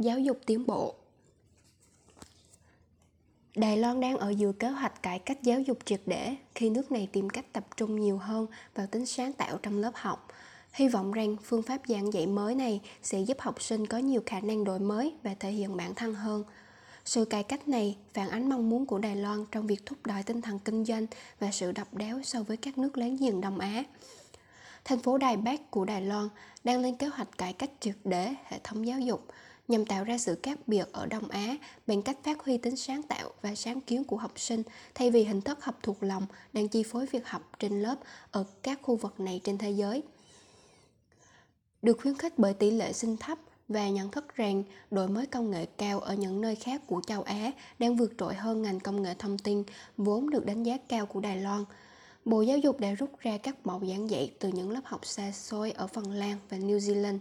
giáo dục tiến bộ. Đài Loan đang ở giữa kế hoạch cải cách giáo dục triệt để khi nước này tìm cách tập trung nhiều hơn vào tính sáng tạo trong lớp học. Hy vọng rằng phương pháp giảng dạy mới này sẽ giúp học sinh có nhiều khả năng đổi mới và thể hiện bản thân hơn. Sự cải cách này phản ánh mong muốn của Đài Loan trong việc thúc đẩy tinh thần kinh doanh và sự độc đáo so với các nước láng giềng Đông Á. Thành phố Đài Bắc của Đài Loan đang lên kế hoạch cải cách triệt để hệ thống giáo dục nhằm tạo ra sự khác biệt ở Đông Á bằng cách phát huy tính sáng tạo và sáng kiến của học sinh, thay vì hình thức học thuộc lòng đang chi phối việc học trên lớp ở các khu vực này trên thế giới. Được khuyến khích bởi tỷ lệ sinh thấp và nhận thức rằng đổi mới công nghệ cao ở những nơi khác của châu Á đang vượt trội hơn ngành công nghệ thông tin, vốn được đánh giá cao của Đài Loan. Bộ Giáo dục đã rút ra các mẫu giảng dạy từ những lớp học xa xôi ở Phần Lan và New Zealand.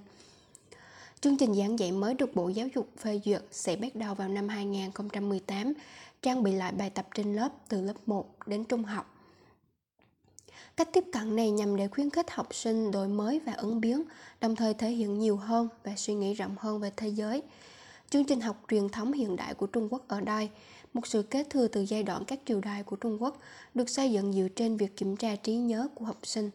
Chương trình giảng dạy mới được Bộ Giáo dục phê duyệt sẽ bắt đầu vào năm 2018, trang bị lại bài tập trên lớp từ lớp 1 đến trung học. Cách tiếp cận này nhằm để khuyến khích học sinh đổi mới và ứng biến, đồng thời thể hiện nhiều hơn và suy nghĩ rộng hơn về thế giới. Chương trình học truyền thống hiện đại của Trung Quốc ở đây, một sự kế thừa từ giai đoạn các triều đại của Trung Quốc, được xây dựng dựa trên việc kiểm tra trí nhớ của học sinh.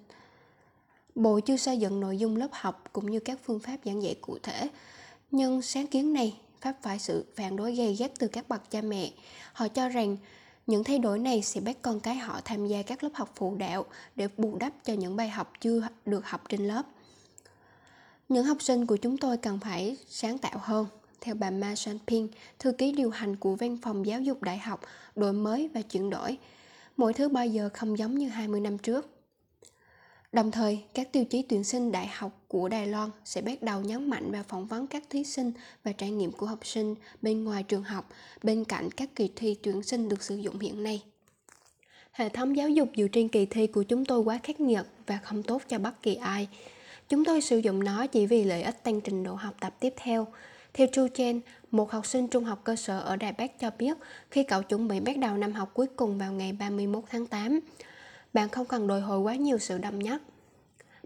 Bộ chưa xây dựng nội dung lớp học cũng như các phương pháp giảng dạy cụ thể, nhưng sáng kiến này pháp phải sự phản đối gay gắt từ các bậc cha mẹ. Họ cho rằng những thay đổi này sẽ bắt con cái họ tham gia các lớp học phụ đạo để bù đắp cho những bài học chưa được học trên lớp. Những học sinh của chúng tôi cần phải sáng tạo hơn, theo bà Ma Shanping, thư ký điều hành của Văn phòng Giáo dục Đại học, đổi mới và chuyển đổi. Mọi thứ bây giờ không giống như 20 năm trước. Đồng thời, các tiêu chí tuyển sinh đại học của Đài Loan sẽ bắt đầu nhấn mạnh vào phỏng vấn các thí sinh và trải nghiệm của học sinh bên ngoài trường học, bên cạnh các kỳ thi tuyển sinh được sử dụng hiện nay. Hệ thống giáo dục dựa trên kỳ thi của chúng tôi quá khắc nghiệt và không tốt cho bất kỳ ai. Chúng tôi sử dụng nó chỉ vì lợi ích tăng trình độ học tập tiếp theo. Theo Chu Chen, một học sinh trung học cơ sở ở Đài Bắc cho biết khi cậu chuẩn bị bắt đầu năm học cuối cùng vào ngày 31 tháng 8, bạn không cần đòi hỏi quá nhiều sự đồng nhất.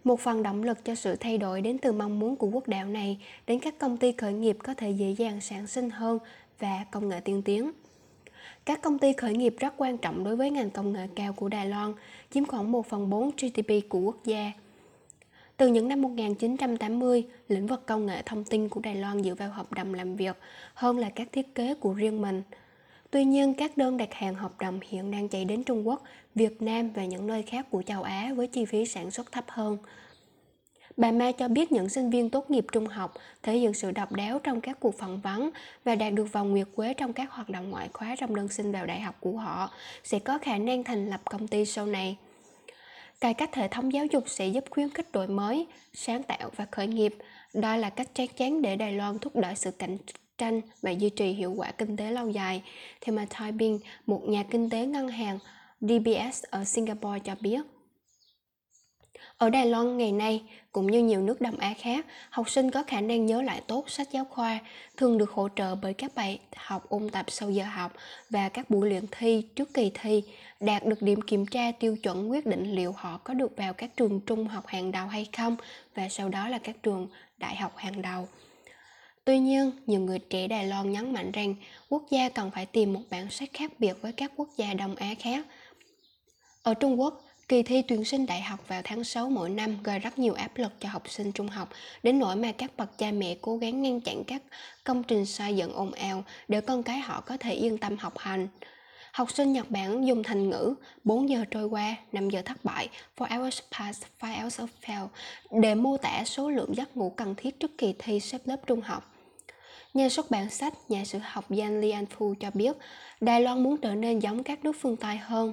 Một phần động lực cho sự thay đổi đến từ mong muốn của quốc đạo này đến các công ty khởi nghiệp có thể dễ dàng sản sinh hơn và công nghệ tiên tiến. Các công ty khởi nghiệp rất quan trọng đối với ngành công nghệ cao của Đài Loan, chiếm khoảng 1 phần 4 GDP của quốc gia. Từ những năm 1980, lĩnh vực công nghệ thông tin của Đài Loan dựa vào hợp đồng làm việc hơn là các thiết kế của riêng mình – Tuy nhiên, các đơn đặt hàng hợp đồng hiện đang chạy đến Trung Quốc, Việt Nam và những nơi khác của châu Á với chi phí sản xuất thấp hơn. Bà Ma cho biết những sinh viên tốt nghiệp trung học thể hiện sự độc đáo trong các cuộc phỏng vấn và đạt được vòng nguyệt quế trong các hoạt động ngoại khóa trong đơn xin vào đại học của họ sẽ có khả năng thành lập công ty sau này. Cải cách hệ thống giáo dục sẽ giúp khuyến khích đổi mới, sáng tạo và khởi nghiệp. Đó là cách chắc chắn để Đài Loan thúc đẩy sự cạnh tranh và duy trì hiệu quả kinh tế lâu dài. Theo mà Thai Bing, một nhà kinh tế ngân hàng DBS ở Singapore cho biết. Ở Đài Loan ngày nay, cũng như nhiều nước Đông Á khác, học sinh có khả năng nhớ lại tốt sách giáo khoa, thường được hỗ trợ bởi các bài học ôn tập sau giờ học và các buổi luyện thi trước kỳ thi, đạt được điểm kiểm tra tiêu chuẩn quyết định liệu họ có được vào các trường trung học hàng đầu hay không và sau đó là các trường đại học hàng đầu. Tuy nhiên, nhiều người trẻ Đài Loan nhấn mạnh rằng quốc gia cần phải tìm một bản sắc khác biệt với các quốc gia Đông Á khác. Ở Trung Quốc, kỳ thi tuyển sinh đại học vào tháng 6 mỗi năm gây rất nhiều áp lực cho học sinh trung học, đến nỗi mà các bậc cha mẹ cố gắng ngăn chặn các công trình xây dựng ồn ào để con cái họ có thể yên tâm học hành. Học sinh Nhật Bản dùng thành ngữ 4 giờ trôi qua, 5 giờ thất bại, 4 hours pass, 5 hours of fail để mô tả số lượng giấc ngủ cần thiết trước kỳ thi xếp lớp trung học. Nhà xuất bản sách, nhà sử học Yan Lian Phu cho biết, Đài Loan muốn trở nên giống các nước phương Tây hơn.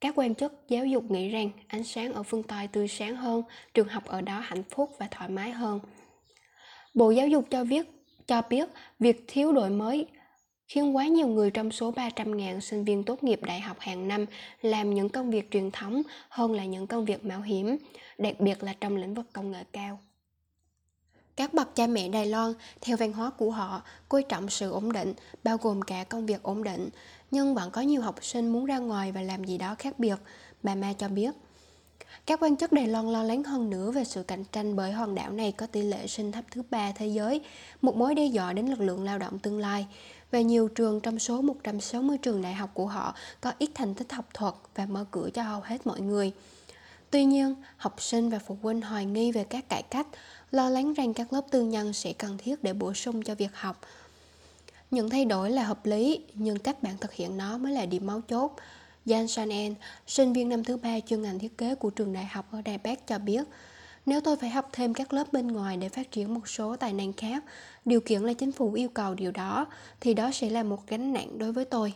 Các quan chức giáo dục nghĩ rằng ánh sáng ở phương Tây tươi sáng hơn, trường học ở đó hạnh phúc và thoải mái hơn. Bộ Giáo dục cho biết, cho biết việc thiếu đổi mới khiến quá nhiều người trong số 300.000 sinh viên tốt nghiệp đại học hàng năm làm những công việc truyền thống hơn là những công việc mạo hiểm, đặc biệt là trong lĩnh vực công nghệ cao. Các bậc cha mẹ Đài Loan, theo văn hóa của họ, coi trọng sự ổn định, bao gồm cả công việc ổn định. Nhưng vẫn có nhiều học sinh muốn ra ngoài và làm gì đó khác biệt, bà Ma cho biết. Các quan chức Đài Loan lo lắng hơn nữa về sự cạnh tranh bởi hòn đảo này có tỷ lệ sinh thấp thứ ba thế giới, một mối đe dọa đến lực lượng lao động tương lai. Và nhiều trường trong số 160 trường đại học của họ có ít thành tích học thuật và mở cửa cho hầu hết mọi người. Tuy nhiên, học sinh và phụ huynh hoài nghi về các cải cách, lo lắng rằng các lớp tư nhân sẽ cần thiết để bổ sung cho việc học. Những thay đổi là hợp lý, nhưng cách bạn thực hiện nó mới là điểm máu chốt. Jan Shanen, sinh viên năm thứ ba chuyên ngành thiết kế của trường đại học ở Đài Bắc cho biết, nếu tôi phải học thêm các lớp bên ngoài để phát triển một số tài năng khác, điều kiện là chính phủ yêu cầu điều đó, thì đó sẽ là một gánh nặng đối với tôi.